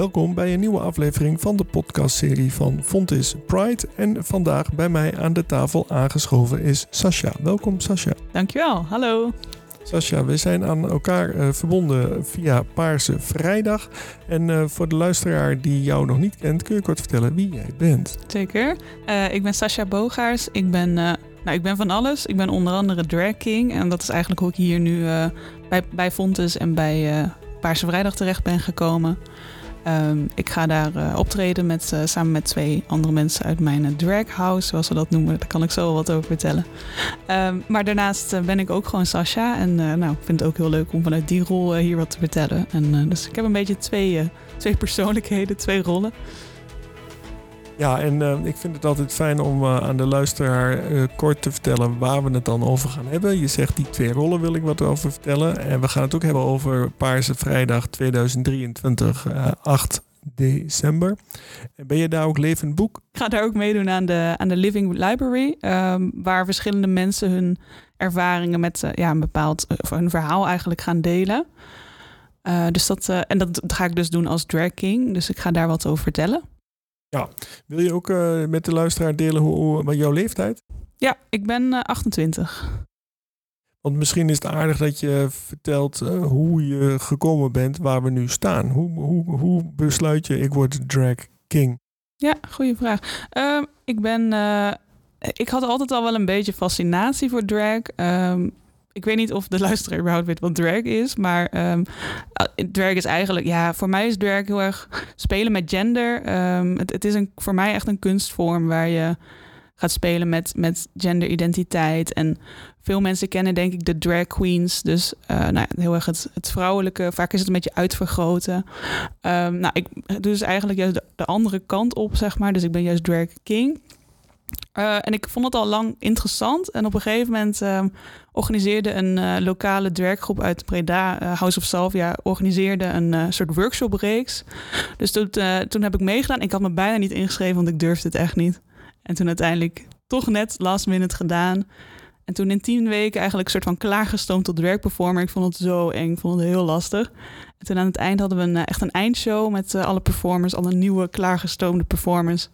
Welkom bij een nieuwe aflevering van de podcastserie van Fontis Pride. En vandaag bij mij aan de tafel aangeschoven is Sascha. Welkom Sascha. Dankjewel, hallo. Sascha, we zijn aan elkaar uh, verbonden via Paarse Vrijdag. En uh, voor de luisteraar die jou nog niet kent, kun je kort vertellen wie jij bent. Zeker. Uh, ik ben Sascha Bogaars. Ik ben, nou, ik ben van alles. Ik ben onder andere drag king. En dat is eigenlijk hoe ik hier nu bij, bij Fontes en bij Paarse Vrijdag terecht ben gekomen. Um, ik ga daar uh, optreden met, uh, samen met twee andere mensen uit mijn drag house, zoals we dat noemen. Daar kan ik zo wel wat over vertellen. Um, maar daarnaast ben ik ook gewoon Sasha. En nou, ik vind het ook heel leuk om vanuit die rol hier wat te vertellen. En, dus ik heb een beetje twee, twee persoonlijkheden, twee rollen. Ja, en uh, ik vind het altijd fijn om uh, aan de luisteraar uh, kort te vertellen waar we het dan over gaan hebben. Je zegt die twee rollen wil ik wat over vertellen. En we gaan het ook hebben over Paarse Vrijdag 2023, 8 december. En ben je daar ook levend boek? Ik ga daar ook meedoen aan de, aan de Living Library, um, waar verschillende mensen hun ervaringen met ja, een bepaald hun verhaal eigenlijk gaan delen. dus dat, en dat ga ik dus doen als drag king. Dus ik ga daar wat over vertellen. Ja, wil je ook uh, met de luisteraar delen hoe, hoe, jouw leeftijd? Ja, ik ben uh, 28. Want misschien is het aardig dat je vertelt uh, hoe je gekomen bent waar we nu staan. Hoe, hoe, hoe besluit je, ik word drag king? Ja, goede vraag. Ehm, ik ben, eh, ik had altijd al wel een beetje fascinatie voor drag. Um, ik weet niet of de luisteraar überhaupt weet wat drag is, maar um, drag is eigenlijk, ja, voor mij is drag heel erg spelen met gender. Um, het, het, is een, voor mij echt een kunstvorm waar je gaat spelen met, met genderidentiteit. En veel mensen kennen denk ik de drag queens, dus uh, nou ja, heel erg het, vrouwelijke. Vaak is het een beetje uitvergroten. Um, nou, ik doe dus eigenlijk juist de, de andere kant op, zeg maar. Dus ik ben juist drag king. Uh, en ik vond het al lang interessant. En op een gegeven moment uh, organiseerde een uh, lokale draggroep uit Breda, House of Salvia, organiseerde een soort workshopreeks. Dus toen, toen heb ik meegedaan. Ik had me bijna niet ingeschreven, want ik durfde het echt niet. En toen uiteindelijk toch net last minute gedaan. En toen in tien weken eigenlijk een soort van klaargestoomd tot dragperformer. Ik vond het zo eng, ik vond het heel lastig. En toen aan het eind hadden we een, echt een eindshow met alle performers, alle nieuwe klaargestoomde performers.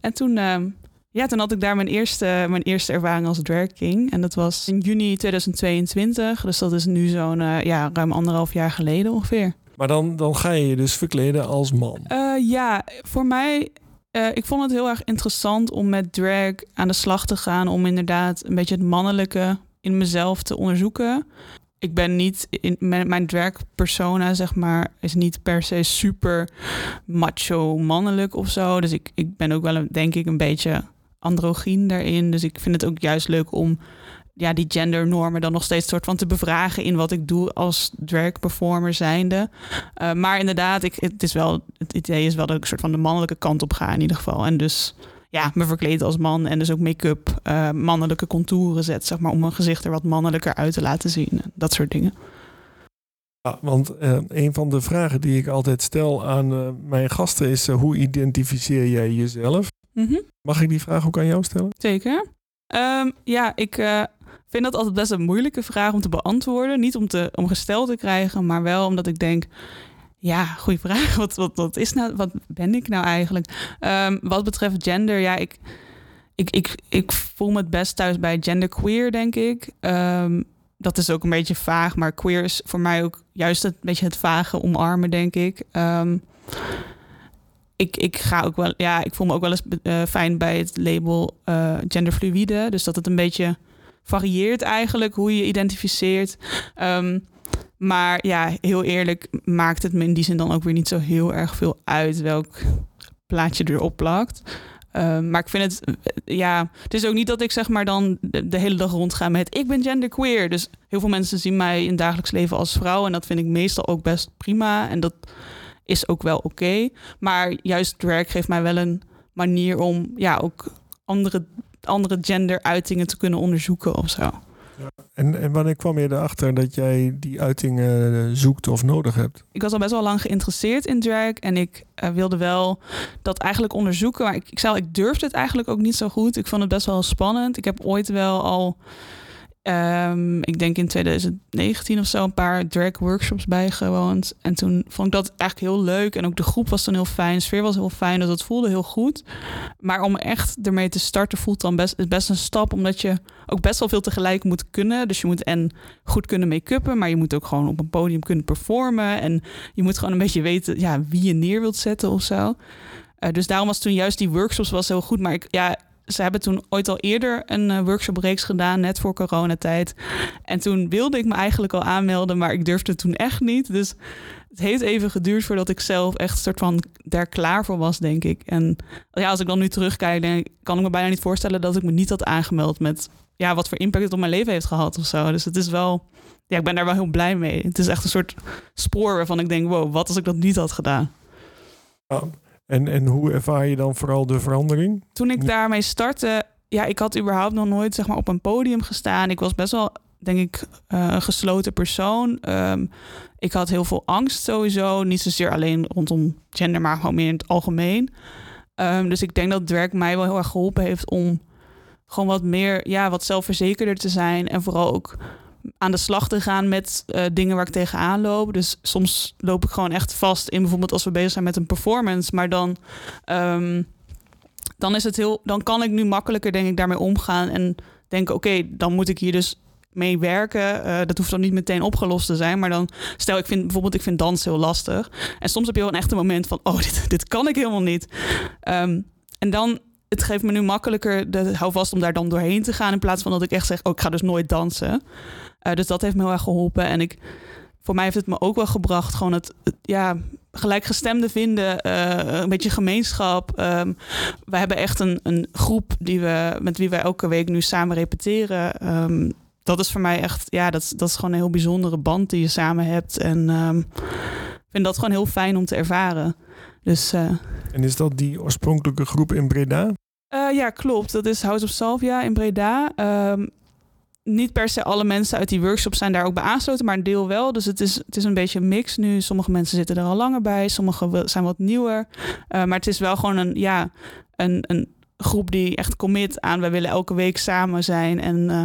En toen ja, toen had ik daar mijn eerste, mijn eerste ervaring als drag king. En dat was in juni 2022. Dus dat is nu zo'n uh, ja, ruim anderhalf jaar geleden ongeveer. Maar dan, dan ga je je dus verkleden als man. Uh, ja, voor mij... Uh, ik vond het heel erg interessant om met drag aan de slag te gaan. Om inderdaad een beetje het mannelijke in mezelf te onderzoeken. Ik ben niet in mijn drag persona, zeg maar, is niet per se super macho mannelijk of zo. Dus ik, ik ben ook wel, een, denk ik, een beetje androgyn daarin. Dus ik vind het ook juist leuk om ja, die gendernormen dan nog steeds soort van te bevragen in wat ik doe als drag performer zijnde. Uh, maar inderdaad, ik, het, is wel, het idee is wel dat ik soort van de mannelijke kant op ga in ieder geval. En dus ja, me verkleed als man en dus ook make-up, uh, mannelijke contouren zet, zeg maar, om mijn gezicht er wat mannelijker uit te laten zien. Dat soort dingen. Ja, want uh, een van de vragen die ik altijd stel aan mijn gasten is: hoe identificeer jij jezelf? Mm -hmm. Mag ik die vraag ook aan jou stellen? Zeker. Um, ja, ik uh, vind dat altijd best een moeilijke vraag om te beantwoorden. Niet om, te, om gesteld te krijgen, maar wel omdat ik denk... Ja, goede vraag. Wat, wat, wat, is nou, wat ben ik nou eigenlijk? Um, wat betreft gender, ja, ik, ik, ik, ik voel me het best thuis bij genderqueer, denk ik. Um, dat is ook een beetje vaag, maar queer is voor mij ook juist een beetje het vage omarmen, denk ik. Um, ik, ik ga ook wel, ja, ik voel me ook wel eens uh, fijn bij het label uh, genderfluïde. Dus dat het een beetje varieert eigenlijk hoe je identificeert. Um, maar ja, heel eerlijk maakt het me in die zin dan ook weer niet zo heel erg veel uit welk plaatje erop plakt. Um, maar ik vind het, ja, het is ook niet dat ik zeg maar dan de, hele dag rond ga met ik ben genderqueer. Dus heel veel mensen zien mij in dagelijks leven als vrouw en dat vind ik meestal ook best prima. En dat is ook wel oké. Maar juist drag geeft mij wel een manier om ja, ook andere, andere genderuitingen te kunnen onderzoeken of zo. En, en wanneer kwam je erachter dat jij die uitingen zoekt of nodig hebt? Ik was al best wel lang geïnteresseerd in drag en ik uh, wilde wel dat eigenlijk onderzoeken. Maar ik, ik, zou, ik durfde het eigenlijk ook niet zo goed. Ik vond het best wel spannend. Ik heb ooit wel al Ehm, ik denk in 2019 of zo een paar drag workshops bijgewoond. En toen vond ik dat eigenlijk heel leuk. En ook de groep was dan heel fijn. De sfeer was heel fijn. Dus dat voelde heel goed. Maar om echt ermee te starten voelt dan best, is best een stap. Omdat je ook best wel veel tegelijk moet kunnen. Dus je moet en goed kunnen make-uppen. Maar je moet ook gewoon op een podium kunnen performen. En je moet gewoon een beetje weten ja, wie je neer wilt zetten of zo. Uh, dus daarom was toen juist die workshops was heel goed. Maar ik, ja, ze hebben toen ooit al eerder een uh, workshopreeks gedaan, net voor coronatijd. En toen wilde ik me eigenlijk al aanmelden, maar ik durfde toen echt niet. Dus het heeft even geduurd voordat ik zelf echt soort van daar klaar voor was, denk ik. En ja, als ik dan nu terugkijk, ik, kan ik me bijna niet voorstellen dat ik me niet had aangemeld met ja, wat voor impact het op mijn leven heeft gehad of zo. Dus het is wel, ja, ik ben daar wel heel blij mee. Het is echt een soort spoor waarvan ik denk, wow, wat als ik dat niet had gedaan. Oh. En, en hoe ervaar je dan vooral de verandering? Toen ik daarmee startte, ja, ik had überhaupt nog nooit zeg maar, op een podium gestaan. Ik was best wel, denk ik, uh, een gesloten persoon. Um, ik had heel veel angst sowieso. Niet zozeer alleen rondom gender, maar gewoon meer in het algemeen. Um, dus ik denk dat drag mij wel heel erg geholpen heeft om gewoon wat meer, ja, wat zelfverzekerder te zijn. En vooral ook aan de slag te gaan met uh, dingen waar ik tegenaan loop. Dus soms loop ik gewoon echt vast in bijvoorbeeld als we bezig zijn met een performance. Maar dan, um, dan is het heel, dan kan ik nu makkelijker denk ik daarmee omgaan en denken, oké, dan moet ik hier dus mee werken. Uh, dat hoeft dan niet meteen opgelost te zijn. Maar dan stel ik vind bijvoorbeeld, ik vind dans heel lastig. En soms heb je wel een echte moment van, oh, dit, dit kan ik helemaal niet. Um, en dan het geeft me nu makkelijker de houvast om daar dan doorheen te gaan. In plaats van dat ik echt zeg, oh, ik ga dus nooit dansen. Uh, dus dat heeft me heel erg geholpen. En ik, voor mij heeft het me ook wel gebracht, gewoon het, het ja, gelijkgestemde vinden, uh, een beetje gemeenschap. Um, we hebben echt een, een groep die we, met wie wij elke week nu samen repeteren. Um, dat is voor mij echt, ja, dat, dat is gewoon een heel bijzondere band die je samen hebt. En um, ik vind dat gewoon heel fijn om te ervaren. Dus, uh, en is dat die oorspronkelijke groep in Breda? Uh, ja, klopt. Dat is House of Salvia in Breda. Um, niet per se alle mensen uit die workshop zijn daar ook bij aangesloten, maar een deel wel. Dus het is, het is een beetje een mix nu. Sommige mensen zitten er al langer bij, sommige zijn wat nieuwer. Uh, maar het is wel gewoon een, ja, een, een groep die echt commit aan. Wij willen elke week samen zijn. En uh,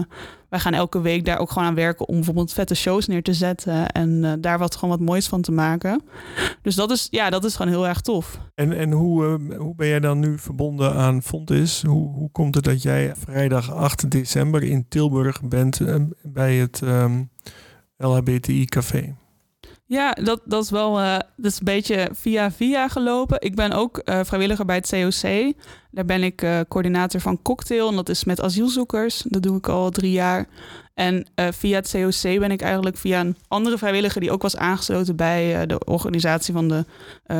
wij gaan elke week daar ook gewoon aan werken om bijvoorbeeld vette shows neer te zetten. En uh, daar wat gewoon wat moois van te maken. Dus dat is, ja, dat is gewoon heel erg tof. En, en hoe, uh, hoe ben jij dan nu verbonden aan Fontis? Hoe, hoe komt het dat jij vrijdag 8 december in Tilburg bent bij het um, LHBTI Café? Ja, dat, dat is wel uh, dat is een beetje via via gelopen. Ik ben ook uh, vrijwilliger bij het COC. Daar ben ik uh, coördinator van Cocktail. En dat is met asielzoekers. Dat doe ik al drie jaar. En via het COC ben ik eigenlijk via een andere vrijwilliger... die ook was aangesloten bij de organisatie van de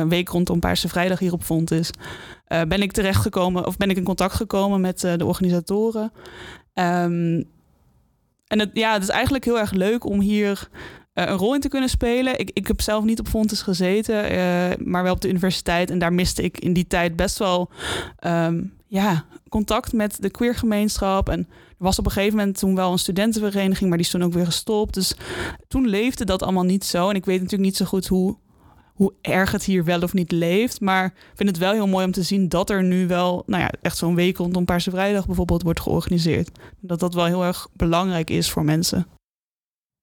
week rondom Paarse Vrijdag hier op Fontis... ben ik terechtgekomen, of ben ik in contact gekomen met de organisatoren. Um, en ja, het is eigenlijk heel erg leuk om hier een rol in te kunnen spelen. Ik, ik heb zelf niet op Fontes gezeten, uh, maar wel op de universiteit. En daar miste ik in die tijd best wel um, ja, contact met de queergemeenschap. En er was op een gegeven moment toen wel een studentenvereniging, maar die is toen ook weer gestopt. Dus toen leefde dat allemaal niet zo. En ik weet natuurlijk niet zo goed hoe, hoe erg het hier wel of niet leeft. Maar ik vind het wel heel mooi om te zien dat er nu wel, nou ja, echt zo'n week rondom Paarse Vrijdag bijvoorbeeld wordt georganiseerd. Dat dat wel heel erg belangrijk is voor mensen.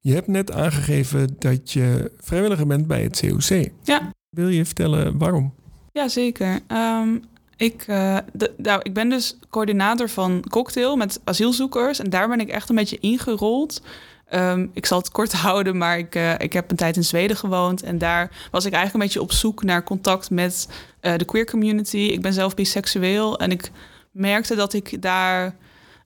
Je hebt net aangegeven dat je vrijwilliger bent bij het COC. Ja. Wil je vertellen waarom? Ja, zeker. Um, ik, uh, de, nou, ik ben dus coördinator van Cocktail met asielzoekers. En daar ben ik echt een beetje ingerold. Um, ik zal het kort houden, maar ik, uh, ik heb een tijd in Zweden gewoond. En daar was ik eigenlijk een beetje op zoek naar contact met uh, de queer community. Ik ben zelf biseksueel en ik merkte dat ik daar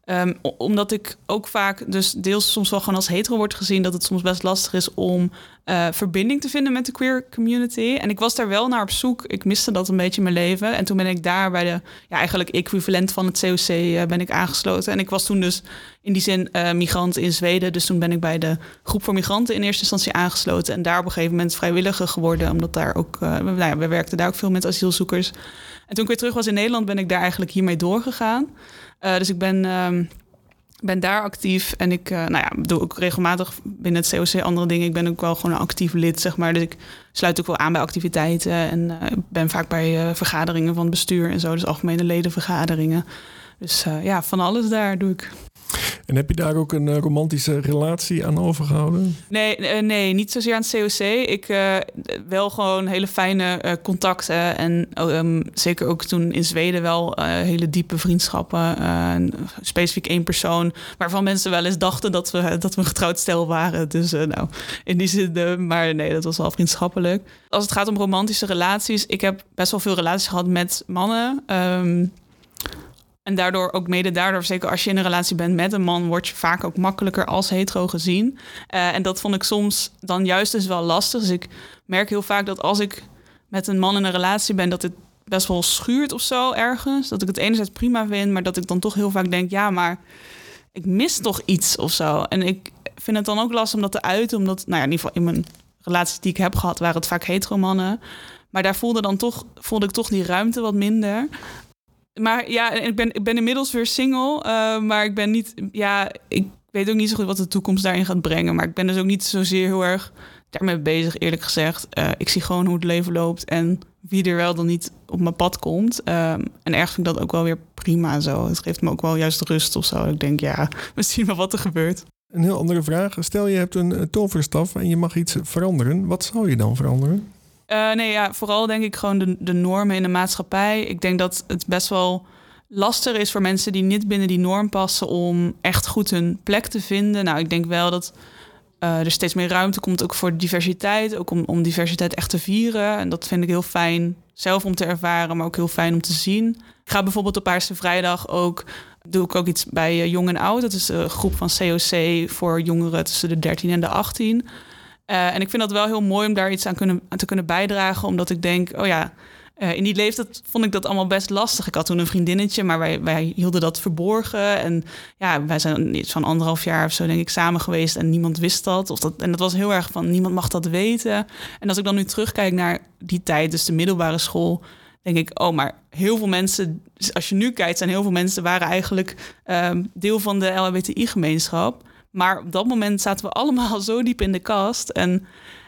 Um, omdat ik ook vaak, dus deels soms wel gewoon als hetero wordt gezien, dat het soms best lastig is om uh, verbinding te vinden met de queer community. En ik was daar wel naar op zoek. Ik miste dat een beetje in mijn leven. En toen ben ik daar bij de, ja, eigenlijk equivalent van het COC uh, ben ik aangesloten. En ik was toen dus in die zin uh, migrant in Zweden. Dus toen ben ik bij de groep voor migranten in eerste instantie aangesloten. En daar op een gegeven moment vrijwilliger geworden. Omdat daar ook, nou we werkten daar ook veel met asielzoekers. En toen ik weer terug was in Nederland, ben ik daar eigenlijk hiermee doorgegaan. Dus ik ben, uh, ben daar actief en ik uh, nou ja, doe ook regelmatig binnen het COC andere dingen. Ik ben ook wel gewoon een actief lid, zeg maar. Dus ik sluit ook wel aan bij activiteiten en uh, ben vaak bij vergaderingen van het bestuur en zo. Dus algemene ledenvergaderingen. Dus ja, van alles daar doe ik. En heb je daar ook een eh, romantische relatie aan overgehouden? Nee, eh, nee niet zozeer aan het COC. Ik uh, wel gewoon hele fijne contacten. En um, zeker ook toen in Zweden wel hele diepe vriendschappen. specifiek één persoon waarvan mensen wel eens dachten dat we, dat we getrouwd stel waren. Dus nou, in die zin, maar nee, dat was wel vriendschappelijk. Als het gaat om romantische relaties, ik heb best wel veel relaties gehad met mannen. Um, en daardoor ook mede daardoor, zeker als je in een relatie bent met een man, word je vaak ook makkelijker als hetero gezien. Uh, en dat vond ik soms dan juist dus wel lastig. Dus ik merk heel vaak dat als ik met een man in een relatie ben, dat het best wel schuurt of zo ergens. Dat ik het enerzijds prima vind, maar dat ik dan toch heel vaak denk, ja, maar ik mis toch iets of zo. En ik vind het dan ook lastig om dat te uiten, omdat, nou ja, in ieder geval in mijn relaties die ik heb gehad, waren het vaak hetero mannen. Maar daar voelde, dan toch, voelde ik toch die ruimte wat minder maar ja, ik ben, ik ben inmiddels weer single. Uh, maar ik ben niet. Ja, ik weet ook niet zo goed wat de toekomst daarin gaat brengen. Maar ik ben dus ook niet zozeer heel erg daarmee bezig, eerlijk gezegd. Uh, ik zie gewoon hoe het leven loopt en wie er wel dan niet op mijn pad komt. Um, en ergens vind ik dat ook wel weer prima zo. Het geeft me ook wel juist rust of zo. Ik denk, ja, we zien wel wat er gebeurt. Een heel andere vraag. Stel je hebt een toverstaf en je mag iets veranderen. Wat zou je dan veranderen? Uh, nee, ja, vooral denk ik gewoon de, de normen in de maatschappij. Ik denk dat het best wel lastig is voor mensen die niet binnen die norm passen om echt goed hun plek te vinden. Nou, ik denk wel dat uh, er steeds meer ruimte komt ook voor diversiteit, ook om, om diversiteit echt te vieren. En dat vind ik heel fijn zelf om te ervaren, maar ook heel fijn om te zien. Ik ga bijvoorbeeld op Paarse Vrijdag ook doe ik ook iets bij uh, Jong en Oud. Dat is een groep van COC voor jongeren tussen de 13 en de 18. Uh, en ik vind dat wel heel mooi om daar iets aan, kunnen, te kunnen bijdragen. Omdat ik denk, oh ja, uh, in die leeftijd vond ik dat allemaal best lastig. Ik had toen een vriendinnetje, maar wij, wij hielden dat verborgen. En ja, wij zijn iets van anderhalf jaar of zo, denk ik, samen geweest. En niemand wist dat. Of dat en dat was heel erg van, niemand mag dat weten. En als ik dan nu terugkijk naar die tijd, dus de middelbare school denk ik, oh, maar heel veel mensen, als je nu kijkt, zijn heel veel mensen waren eigenlijk um, deel van de LHBTI-gemeenschap. Maar op dat moment zaten we allemaal zo diep in de kast. En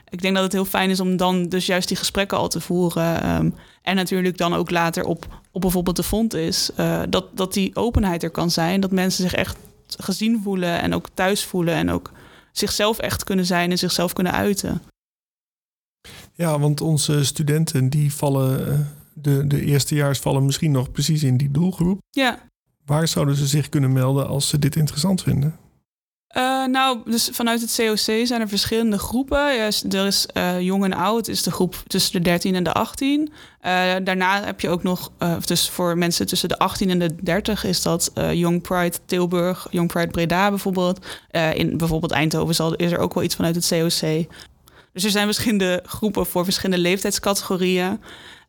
ik denk dat het heel fijn is om dan dus juist die gesprekken al te voeren. Um, en natuurlijk dan ook later op, op bijvoorbeeld de fond is. Uh, dat, dat die openheid er kan zijn. Dat mensen zich echt gezien voelen en ook thuis voelen. En ook zichzelf echt kunnen zijn en zichzelf kunnen uiten. Ja, want onze studenten die vallen, eh, de, de eerstejaars vallen misschien nog precies in die doelgroep. Ja. Waar zouden ze zich kunnen melden als ze dit interessant vinden? Uh, nou, dus vanuit het COC zijn er verschillende groepen. er is uh, jong en oud, is de groep tussen de 13 en de 18. Uh, daarna heb je ook nog, dus voor mensen tussen de 18 en de 30 is dat Young Pride Tilburg, Young Pride Breda bijvoorbeeld. in bijvoorbeeld Eindhoven is er ook wel iets vanuit het COC. Dus er zijn verschillende groepen voor verschillende leeftijdscategorieën.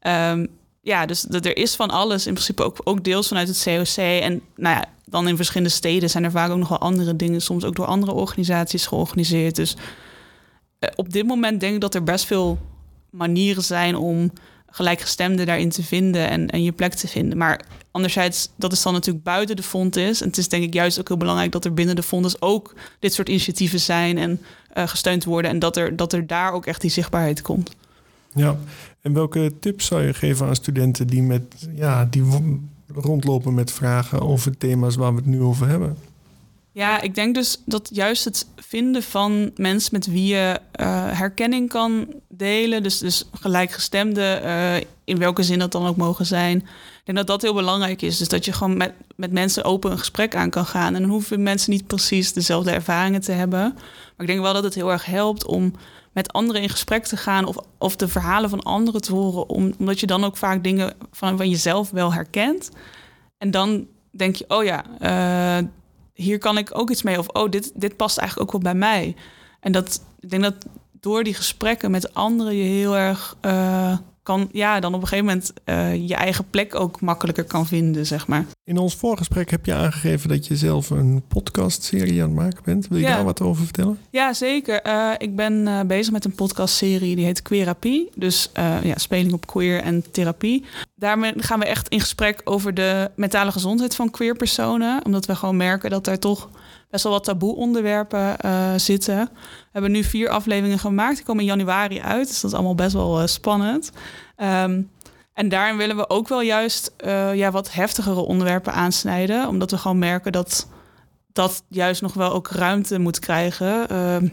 Um, ja, dus dat er is van alles in principe ook, ook deels vanuit het COC. En nou ja, dan in verschillende steden zijn er vaak ook nog wel andere dingen, soms ook door andere organisaties georganiseerd. Dus eh, op dit moment denk ik dat er best veel manieren zijn om gelijkgestemden daarin te vinden en, en je plek te vinden. Maar anderzijds, dat is dan natuurlijk buiten de fonds. En het is denk ik juist ook heel belangrijk dat er binnen de fonds ook dit soort initiatieven zijn en uh, gesteund worden. En dat er, dat er daar ook echt die zichtbaarheid komt. Ja, en welke tips zou je geven aan studenten die, met, ja, die rondlopen met vragen over thema's waar we het nu over hebben? Ja, ik denk dus dat juist het vinden van mensen met wie je uh, herkenning kan delen, dus, dus gelijkgestemde, uh, in welke zin dat dan ook mogen zijn. Ik denk dat dat heel belangrijk is. Dus dat je gewoon met, met mensen open een gesprek aan kan gaan. En dan hoeven mensen niet precies dezelfde ervaringen te hebben. Maar ik denk wel dat het heel erg helpt om met anderen in gesprek te gaan of, of de verhalen van anderen te horen, omdat je dan ook vaak dingen van, van jezelf wel herkent. En dan denk je, oh ja, uh, hier kan ik ook iets mee. Of oh, dit, dit past eigenlijk ook wel bij mij. En dat, ik denk dat door die gesprekken met anderen je heel erg uh, kan, ja, dan op een gegeven moment uh, je eigen plek ook makkelijker kan vinden, zeg maar. In ons voorgesprek heb je aangegeven dat je zelf een podcastserie aan het maken bent. Wil je daar wat over vertellen? Ja, zeker. Uh, ik ben uh, bezig met een podcastserie die heet Queerapie. Dus ja, speling op queer en therapie. Daarmee gaan we echt in gesprek over de mentale gezondheid van queer personen. Omdat we gewoon merken dat er toch best wel wat taboe onderwerpen uh, zitten. We hebben nu vier afleveringen gemaakt. Die komen in januari uit, dus dat is allemaal best wel uh, spannend. Um, en daarin willen we ook wel juist uh, ja, wat heftigere onderwerpen aansnijden. Omdat we gewoon merken dat dat juist nog wel ook ruimte moet krijgen. ehm,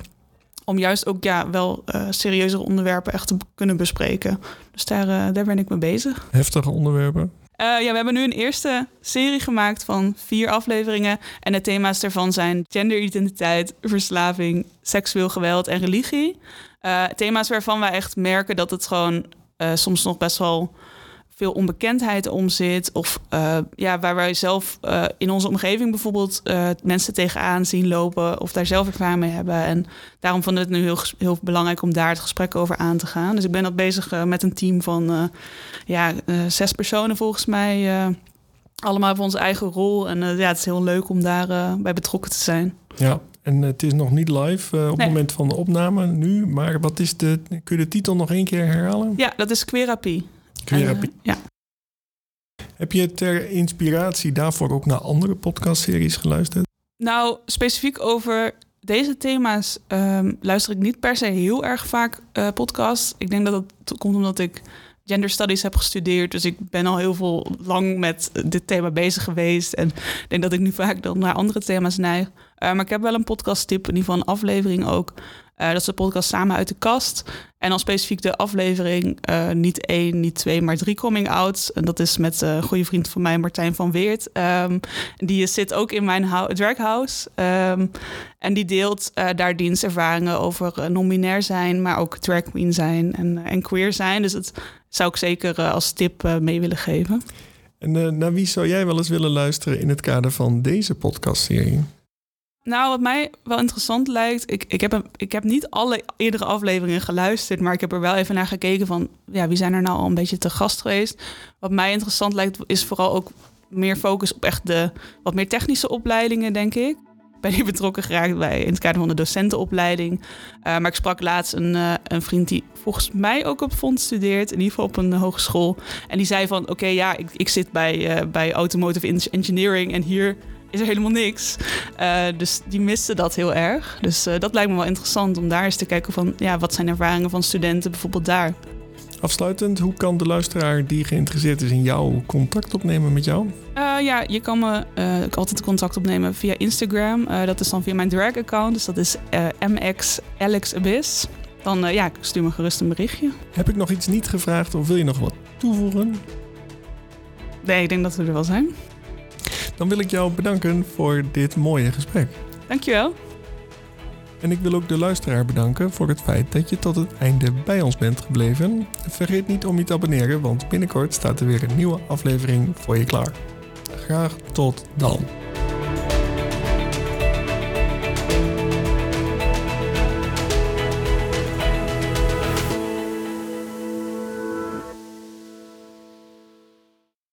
om juist ook ja, wel eh serieuzere onderwerpen echt te kunnen bespreken. Dus daar, eh, daar ben ik mee bezig. Heftige onderwerpen. Eh, ja, we hebben nu een eerste serie gemaakt van vier afleveringen. En de thema's daarvan zijn genderidentiteit, verslaving, seksueel geweld en religie. Eh, thema's waarvan wij echt merken dat het gewoon eh, soms nog best wel veel onbekendheid om zit. Of eh, ja, waar wij zelf eh, in onze omgeving bijvoorbeeld eh, mensen tegenaan zien lopen. Of daar zelf ervaring mee hebben. En daarom vonden we het nu heel, heel belangrijk om daar het gesprek over aan te gaan. Dus ik ben dat bezig met een team van ja, zes personen volgens mij. allemaal hebben onze eigen rol. En ja, het is heel leuk om daarbij bij betrokken te zijn. Ja, en het is nog niet live op Nee. het moment van de opname nu. Maar wat is de. Kun je de titel nog één keer herhalen? Ja, dat is Querapie. Eh, ja. Heb je ter inspiratie daarvoor ook naar andere podcastseries geluisterd? Nou, specifiek over deze thema's ehm, luister ik niet per se heel erg vaak eh podcasts. Ik denk dat dat komt omdat ik gender studies heb gestudeerd. Dus ik ben al heel veel lang met dit thema bezig geweest. En ik denk dat ik nu vaak dan naar andere thema's neig. Eh, maar ik heb wel een podcasttip, in ieder geval een aflevering ook. Eh, dat is de podcast Samen uit de Kast. En dan specifiek de aflevering, eh, niet één, niet twee, maar drie coming outs. En dat is met eh, een goede vriend van mij, Martijn van Weert. Ehm, die zit ook in mijn draghouse. Ehm, en die deelt eh, daar dienstervaringen over eh, non-binair zijn, maar ook drag queen zijn en, eh, en queer zijn. Dus dat zou ik zeker eh, als tip eh, mee willen geven. En eh, naar wie zou jij wel eens willen luisteren in het kader van deze podcastserie? Nou, wat mij wel interessant lijkt, ik, ik, heb een, ik heb niet alle eerdere afleveringen geluisterd, maar ik heb er wel even naar gekeken van, ja, wie zijn er nou al een beetje te gast geweest? Wat mij interessant lijkt, is vooral ook meer focus op echt de wat meer technische opleidingen, denk ik. Ik ben hier betrokken geraakt bij in het kader van de docentenopleiding. Eh, maar ik sprak laatst een, eh, een vriend die volgens mij ook op Fond studeert, in ieder geval op een hogeschool. En die zei van, oké, ja, ik, ik zit bij, eh, bij Automotive En- Engineering en hier is er helemaal niks. Eh, dus die miste dat heel erg. Dus eh, dat lijkt me wel interessant om daar eens te kijken van, ja, wat zijn ervaringen van studenten bijvoorbeeld daar? Afsluitend, hoe kan de luisteraar die geïnteresseerd is in jou contact opnemen met jou? Eh, ja, je kan me altijd contact opnemen via Instagram. Dat is dan via mijn drag-account. Dus dat is eh MX Alex Abyss. Dan ja, stuur me gerust een berichtje. Heb ik nog iets niet gevraagd of wil je nog wat toevoegen? Nee, ik denk dat we er wel zijn. Dan wil ik jou bedanken voor dit mooie gesprek. Dankjewel. En ik wil ook de luisteraar bedanken voor het feit dat je tot het einde bij ons bent gebleven. Vergeet niet om je te abonneren, want binnenkort staat er weer een nieuwe aflevering voor je klaar. Graag tot dan.